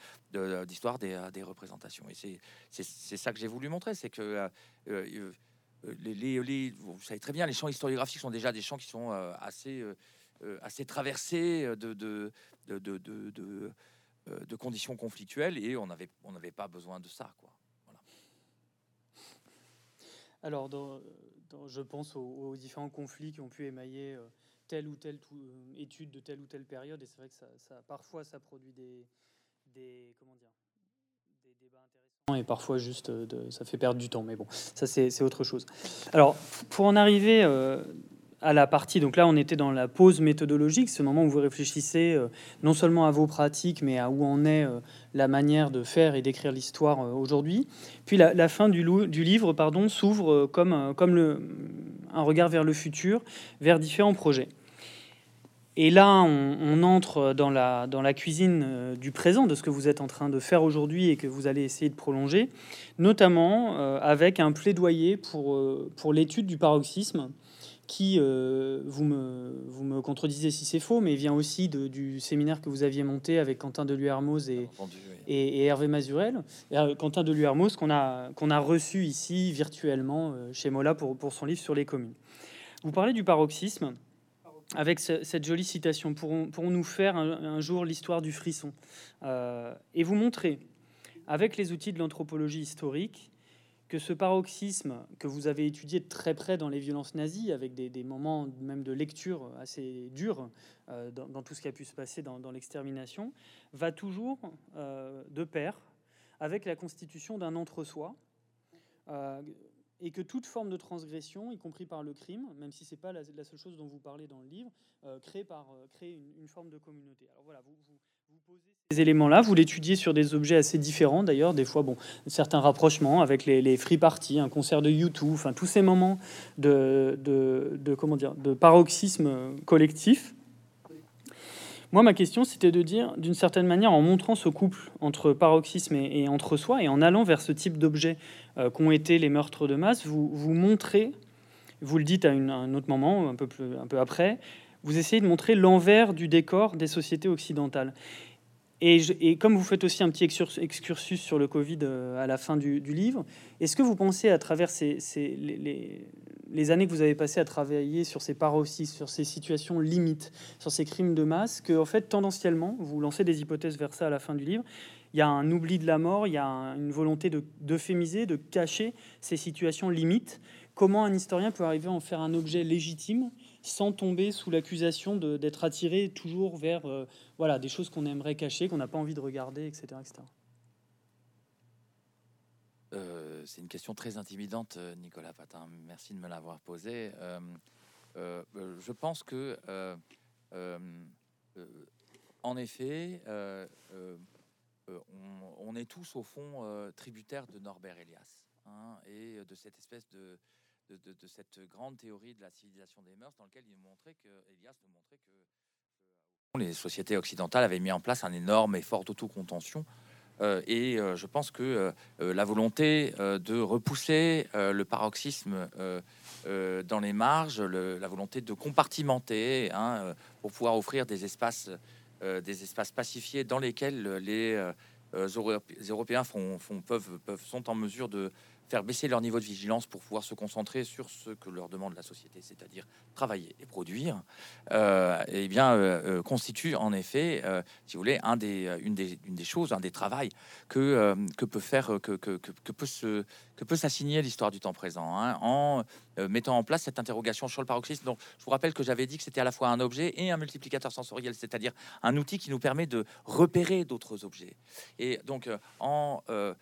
d'histoire des, représentations. Et c'est c'est ça que j'ai voulu montrer, c'est que les, les, vous savez très bien, les champs historiographiques sont déjà des champs qui sont assez assez traversés de de, de, de, conditions conflictuelles et on n'avait on n'avait pas besoin de ça quoi. Alors, je pense aux, différents conflits qui ont pu émailler euh, telle ou telle euh, étude de telle ou telle période, et c'est vrai que ça, parfois ça produit des, des, comment dire. Et parfois juste de, ça fait perdre du temps. Mais bon, ça c'est autre chose. Alors, pour en arriver à la partie, donc là on était dans la pause méthodologique, ce moment où vous réfléchissez euh, non seulement à vos pratiques, mais à où en est euh, la manière de faire et d'écrire l'histoire euh, aujourd'hui. Puis la, fin du, livre pardon, s'ouvre comme, comme un regard vers le futur, vers différents projets. Et là, on, entre dans la, dans la cuisine du présent, de ce que vous êtes en train de faire aujourd'hui et que vous allez essayer de prolonger, notamment avec un plaidoyer pour, pour l'étude du paroxysme, qui, euh, vous, me, vous me contredisez si c'est faux, mais vient aussi de, du séminaire que vous aviez monté avec Quentin Deluermoz et, et, et, Hervé Mazurel. Et, euh, Quentin Deluermoz qu'on a, qu'on a reçu ici virtuellement euh, chez Mola pour, pour son livre sur les communes. Vous parlez du paroxysme avec cette jolie citation. Pourrons-nous faire un, jour l'histoire du frisson Et vous montrer, avec les outils de l'anthropologie historique, que ce paroxysme que vous avez étudié de très près dans les violences nazies, avec des, moments même de lecture assez durs euh, dans, tout ce qui a pu se passer dans, l'extermination, va toujours euh, de pair avec la constitution d'un entre-soi. Euh, et que toute forme de transgression, y compris par le crime, même si c'est pas la, seule chose dont vous parlez dans le livre, crée, par, crée une, forme de communauté. Alors voilà, vous, vous ces éléments-là, vous l'étudiez sur des objets assez différents d'ailleurs, des fois, bon, certains rapprochements avec les, free parties, un concert de YouTube, enfin tous ces moments de, de, comment dire, de paroxysme collectif. Moi, ma question, c'était de dire, d'une certaine manière, en montrant ce couple entre paroxysme et, entre soi, et en allant vers ce type d'objets euh, qu'ont été les meurtres de masse, vous, vous montrez, vous le dites à, un autre moment, un peu, plus, un peu après, vous essayez de montrer l'envers du décor des sociétés occidentales. Et, comme vous faites aussi un petit excursus sur le Covid euh, à la fin du, livre, est-ce que vous pensez à travers ces, les, années que vous avez passées à travailler sur ces paroxysmes, sur ces situations limites, sur ces crimes de masse, que en fait tendanciellement, vous lancez des hypothèses vers ça à la fin du livre, il y a un oubli de la mort, il y a une volonté d'euphémiser, de, de cacher ces situations limites. Comment un historien peut arriver à en faire un objet légitime sans tomber sous l'accusation d'être attiré toujours vers euh, voilà, des choses qu'on aimerait cacher, qu'on n'a pas envie de regarder, etc. Euh, c'est une question très intimidante, euh, Nicolas Patin. Merci de me l'avoir posée. je pense que, en effet, on, est tous au fond tributaires de Norbert Elias hein, et de cette espèce de de, cette grande théorie de la civilisation des mœurs, dans lequel il montrait que que, les sociétés occidentales avaient mis en place un énorme effort d'autocontention. Euh, et euh, je pense que euh, la volonté de repousser le paroxysme dans les marges, la volonté de compartimenter hein, pour pouvoir offrir des espaces, des espaces pacifiés dans lesquels les, Européens sont en mesure de, faire baisser leur niveau de vigilance pour pouvoir se concentrer sur ce que leur demande la société, c'est-à-dire travailler et produire, euh, eh bien, euh, euh, constitue en effet, si vous voulez, un des, une, des, choses, un des travails que, que peut faire, que, que, que, peut se, que peut s'assigner l'histoire du temps présent, hein, en mettant en place cette interrogation sur le paroxysme. Donc, je vous rappelle que j'avais dit que c'était à la fois un objet et un multiplicateur sensoriel, c'est-à-dire un outil qui nous permet de repérer d'autres objets. Et donc, en euh, euh,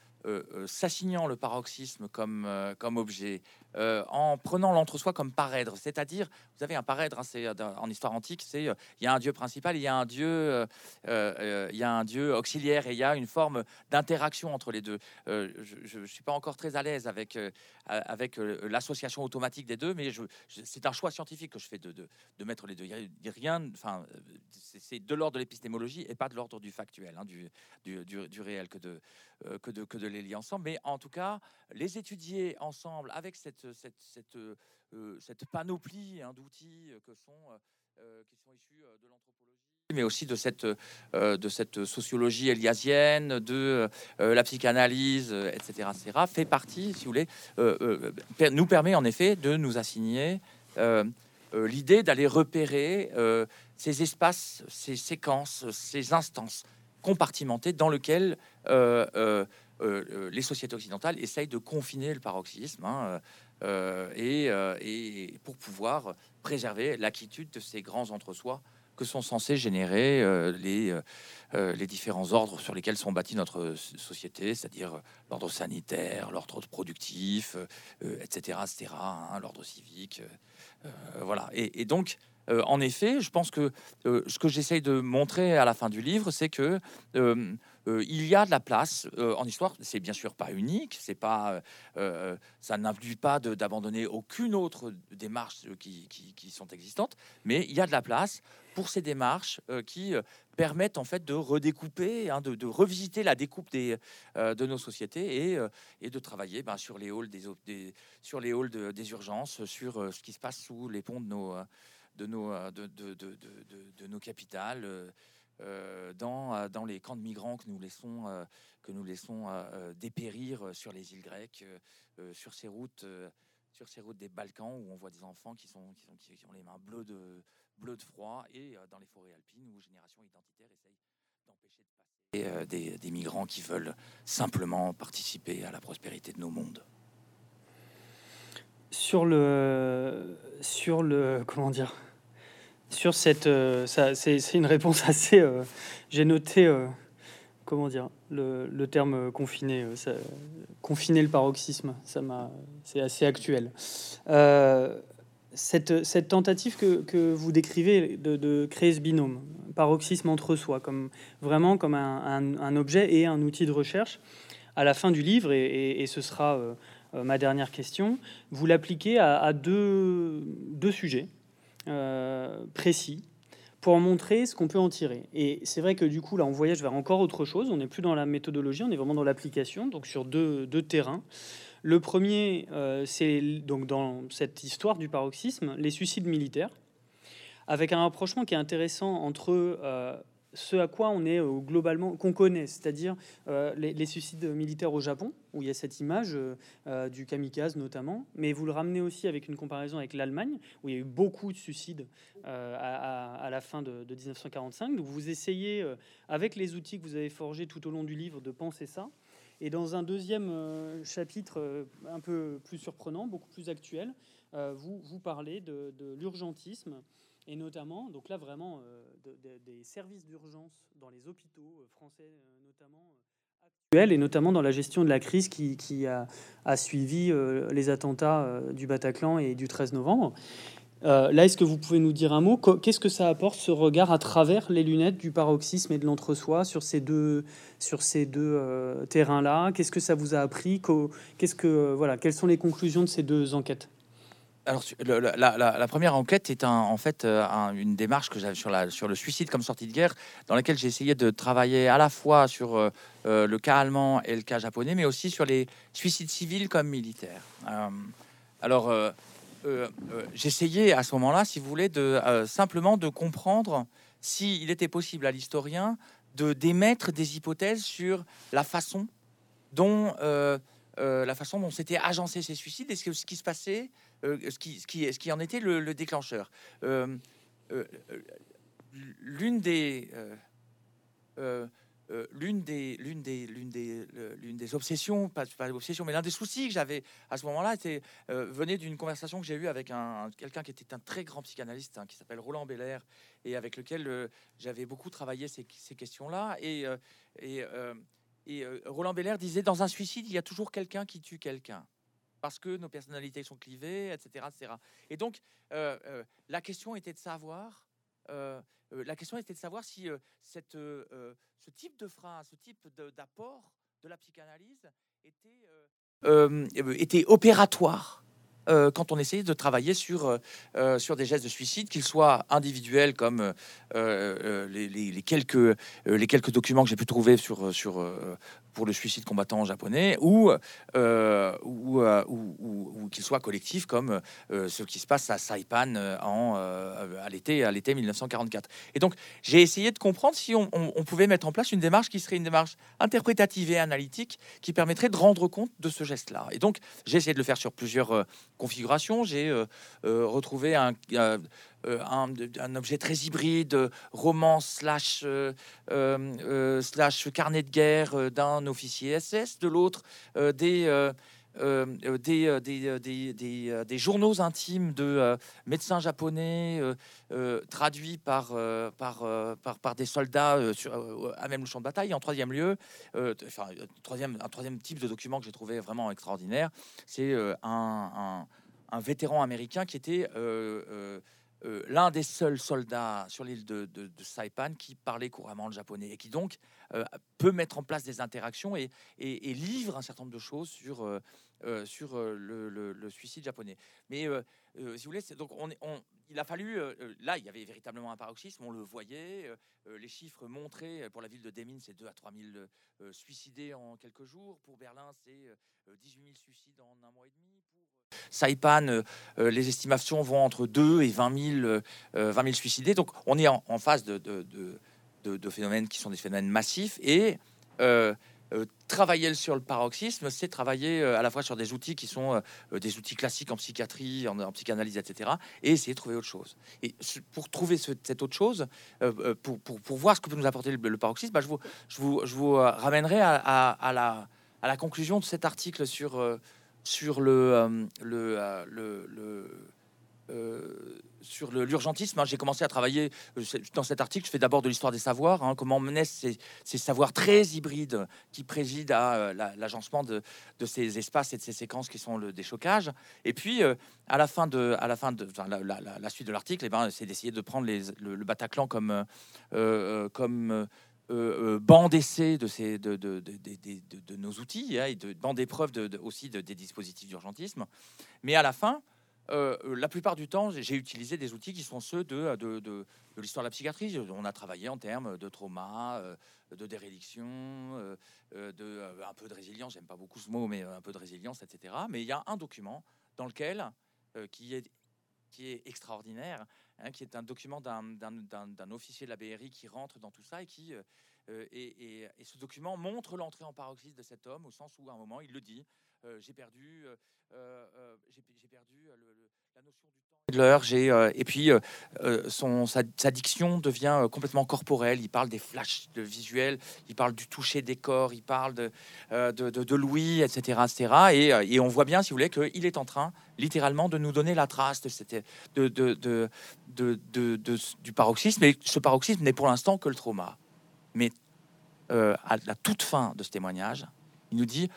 s'assignant le paroxysme comme, euh, objet, en prenant l'entre-soi comme parèdre, c'est-à-dire, vous avez un parèdre, hein, c'est en histoire antique, c'est il y a un dieu principal, il y a un dieu, il y a un dieu auxiliaire et il y a une forme d'interaction entre les deux. je ne suis pas encore très à l'aise avec avec l'association automatique des deux, mais c'est un choix scientifique que je fais de, de, mettre les deux. Il rien, enfin, c'est de l'ordre de l'épistémologie et pas de l'ordre du factuel, hein, du, du, du, réel que de euh, que de, que de les lier ensemble. Mais en tout cas, les étudier ensemble avec cette, cette, cette, euh, cette panoplie d'outils que sont, euh, qui sont issus de l'anthropologie mais aussi de cette, sociologie eliasienne, de la psychanalyse, etc., etc., fait partie, si vous voulez, nous permet en effet de nous assigner l'idée d'aller repérer ces espaces, ces séquences, ces instances compartimenté dans euh, euh, euh, les sociétés occidentales essayent de confiner le paroxysme hein, et, et, pour pouvoir préserver l'acquitude de ces grands entre-soi que sont censés générer les, les différents ordres sur lesquels sont bâtis notre société, c'est-à-dire l'ordre sanitaire, l'ordre productif, etc., etc., hein, l'ordre civique, voilà. Et, donc, en effet, je pense que ce que j'essaye de montrer à la fin du livre, c'est que il y a de la place en histoire. C'est bien sûr pas unique, c'est pas, ça n'induit pas d'abandonner aucune autre démarche qui, qui, sont existantes, mais il y a de la place pour ces démarches qui permettent en fait de redécouper, hein, de, revisiter la découpe des, de nos sociétés et, et de travailler ben, sur les halls des sur les halls des urgences, sur ce qui se passe sous les ponts de nos de nos, de, de, de, de nos capitales, euh, dans, euh, dans les camps de migrants que nous laissons, euh, que nous laissons dépérir sur les îles grecques, sur ces routes sur ces routes des Balkans où on voit des enfants qui, sont, qui, sont, qui ont les mains bleues de, bleu de froid et dans les forêts alpines où Génération Identitaire essaye d'empêcher de passer des, des, migrants qui veulent simplement participer à la prospérité de nos mondes. Sur le, sur le, comment dire, sur cette, euh, c'est une réponse assez. Euh, j'ai noté, euh, comment dire, le, terme confiné, confiner le paroxysme, ça m'a, c'est assez actuel. Cette, cette, tentative que, vous décrivez de, créer ce binôme, paroxysme entre soi, comme vraiment comme un, objet et un outil de recherche, à la fin du livre, et, ce sera ma dernière question, vous l'appliquez à, deux, deux sujets. Euh, précis pour montrer ce qu'on peut en tirer. Et c'est vrai que du coup, là, on voyage vers encore autre chose. On n'est plus dans la méthodologie, on est vraiment dans l'application, donc sur deux, deux, terrains. Le premier, euh, c'est donc dans cette histoire du paroxysme, les suicides militaires, avec un rapprochement qui est intéressant entre euh, ce à quoi on est euh, globalement, qu'on connaît, c'est-à-dire euh, les, suicides militaires au Japon, où il y a cette image euh, du kamikaze notamment, mais vous le ramenez aussi avec une comparaison avec l'Allemagne, où il y a eu beaucoup de suicides à, la fin de, 1945. Donc vous essayez, avec les outils que vous avez forgés tout au long du livre, de penser ça. Et dans un deuxième chapitre un peu plus surprenant, beaucoup plus actuel, vous, vous parlez de l'urgentisme et notamment, donc là vraiment, euh, des services d'urgence dans les hôpitaux euh, français euh, notamment et notamment dans la gestion de la crise qui, a, suivi les attentats du Bataclan et du 13 novembre. là, est-ce que vous pouvez nous dire un mot? Qu'est-ce que ça apporte ce regard à travers les lunettes du paroxysme et de l'entre-soi sur ces deux, sur ces deux terrains-là? Qu'est-ce que ça vous a appris? Qu'est-ce que voilà Quelles sont les conclusions de ces deux enquêtes? Alors, la, première enquête est en fait euh, une démarche que j'avais sur, le suicide comme sortie de guerre, dans laquelle j'ai essayé de travailler à la fois sur euh, euh, le cas allemand et le cas japonais, mais aussi sur les suicides civils comme militaires. alors, j'essayais à ce moment-là, si vous voulez, de simplement de comprendre s'il était possible à l'historien de d'émettre des hypothèses sur la façon dont la façon dont s'étaient agencés ces suicides et ce, qui se passait euh, ce, qui, ce, qui, en était le, déclencheur. Euh, euh, l'une des obsessions pas, pas mais l'un des soucis que j'avais à ce moment-là était venait d'une conversation que j'ai eue avec un, quelqu'un qui était un très grand psychanalyste hein, qui s'appelle Roland Belair et avec lequel j'avais beaucoup travaillé ces, questions-là et, et Roland Belair disait dans un suicide il y a toujours quelqu'un qui tue quelqu'un parce que nos personnalités sont clivées, etc. etc. Et donc, euh, euh, la question était de savoir, euh, la question était de savoir si cette, ce type de phrase, ce type d'apport de, la psychanalyse était opératoire euh, quand on essayait de travailler sur, euh, euh, sur des gestes de suicide, qu'ils soient individuels comme les, quelques, les quelques documents que j'ai pu trouver sur, sur, pour le suicide combattant japonais, ou, ou, qu'ils soient collectifs comme ce qui se passe à Saipan en, à l'été à l'été 1944. Et donc j'ai essayé de comprendre si on, pouvait mettre en place une démarche qui serait une démarche interprétative et analytique qui permettrait de rendre compte de ce geste-là. Et donc j'ai essayé de le faire sur plusieurs configuration. J'ai euh, euh, retrouvé un, euh, un, objet très hybride, roman slash, slash carnet de guerre d'un officier SS, de l'autre des, des, journaux intimes de médecins japonais traduits par, par, par, des soldats à même le champ de bataille. En troisième lieu, un troisième type de document que j'ai trouvé vraiment extraordinaire, c'est un, vétéran américain qui était euh, l'un des seuls soldats sur l'île de, Saipan qui parlait couramment le japonais et qui donc euh, peut mettre en place des interactions et, et, livre un certain nombre de choses sur, euh, sur le, suicide japonais. Mais si vous voulez, donc on, on, il a fallu, là, il y avait véritablement un paroxysme, on le voyait, les chiffres montraient, pour la ville de Demmin, c'est 2 à 3 000 suicidés en quelques jours, pour Berlin, c'est 18 000 suicides en un mois et demi. Saipan, euh, euh, les estimations vont entre 2 et 20 000, 20 000 suicidés. Donc on est en, phase de, de, phénomènes qui sont des phénomènes massifs. Et euh, travailler sur le paroxysme, c'est travailler à la fois sur des outils qui sont des outils classiques en psychiatrie, en, psychanalyse, etc. Et essayer de trouver autre chose. Et pour trouver cette autre chose, pour, pour, voir ce que peut nous apporter le, paroxysme, bah, je, vous, je, vous, je vous ramènerai à, la, à la conclusion de cet article sur sur le, euh, euh, le, euh, sur l'urgentisme. Hein. J'ai commencé à travailler dans cet article. Je fais d'abord de l'histoire des savoirs, hein, comment mener ces, savoirs très hybrides qui président à l'agencement de, ces espaces et de ces séquences qui sont le déchocage. Et puis, à la fin de, à la, fin de la, suite de l'article, eh ben, c'est d'essayer de prendre le, Bataclan comme, comme euh, euh, banc d'essai de, nos outils hein, et de banc d'épreuve aussi des dispositifs d'urgentisme. Mais à la fin, euh, la plupart du temps, j'ai utilisé des outils qui sont ceux de, l'histoire de la psychiatrie. On a travaillé en termes de trauma, de déréliction, de un peu de résilience. J'aime pas beaucoup ce mot, mais un peu de résilience, etc. Mais il y a un document dans lequel qui est qui est extraordinaire, hein, qui est un document d'un officier de la BRI qui rentre dans tout ça et qui euh, euh, et, ce document montre l'entrée en paroxysme de cet homme au sens où à un moment il le dit euh, j'ai perdu j'ai perdu la notion du l'heure, j'ai et puis son sa, diction devient complètement corporelle. Il parle des flashs de visuels, il parle du toucher des corps, il parle de de, de, Louis, etc., etc. Et, et, on voit bien, si vous voulez, qu'il est en train littéralement de nous donner la trace de, cette, de, de, de, du paroxysme. Et ce paroxysme n'est pour l'instant que le trauma. Mais euh, à la toute fin de ce témoignage, il nous dit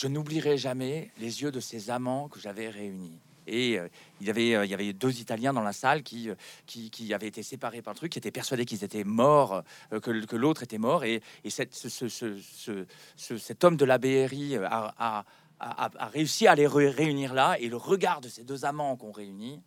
Je n'oublierai jamais les yeux de ces amants que j'avais réunis. Et euh, il, y avait, euh, il y avait deux Italiens dans la salle qui, qui, avaient été séparés par le truc, qui étaient persuadés qu'ils étaient morts, que, l'autre était mort. Et, cet homme de la BRI a, réussi à les réunir là, et le regard de ces deux amants qu'on réunit,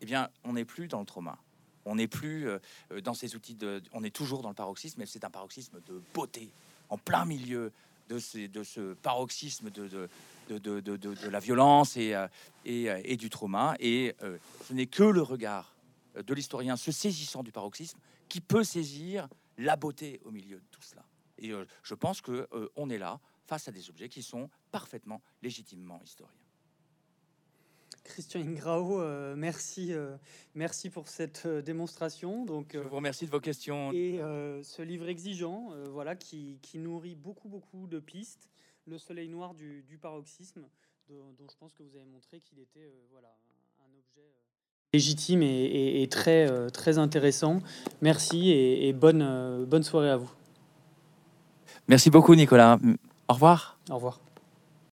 eh bien, on n'est plus dans le trauma. On n'est plus euh, dans ces outils de. On est toujours dans le paroxysme, mais c'est un paroxysme de beauté, en plein milieu de, de ce paroxysme de, de, de, de la violence et, euh, euh, et, du trauma. Et ce n'est que le regard de l'historien se saisissant du paroxysme qui peut saisir la beauté au milieu de tout cela. Et je pense que est là face à des objets qui sont parfaitement légitimement historiens. Christian Ingrao, euh, merci, euh, merci pour cette euh, démonstration. Donc, Je vous remercie de vos questions. Et ce livre exigeant, voilà, qui, qui, nourrit beaucoup, beaucoup de pistes. Le soleil noir du, du paroxysme, dont je pense que vous avez montré qu'il était voilà, un objet légitime et, et, très, très intéressant. Merci et, et bonne, bonne soirée à vous. Merci beaucoup, Nicolas. Au revoir. Au revoir.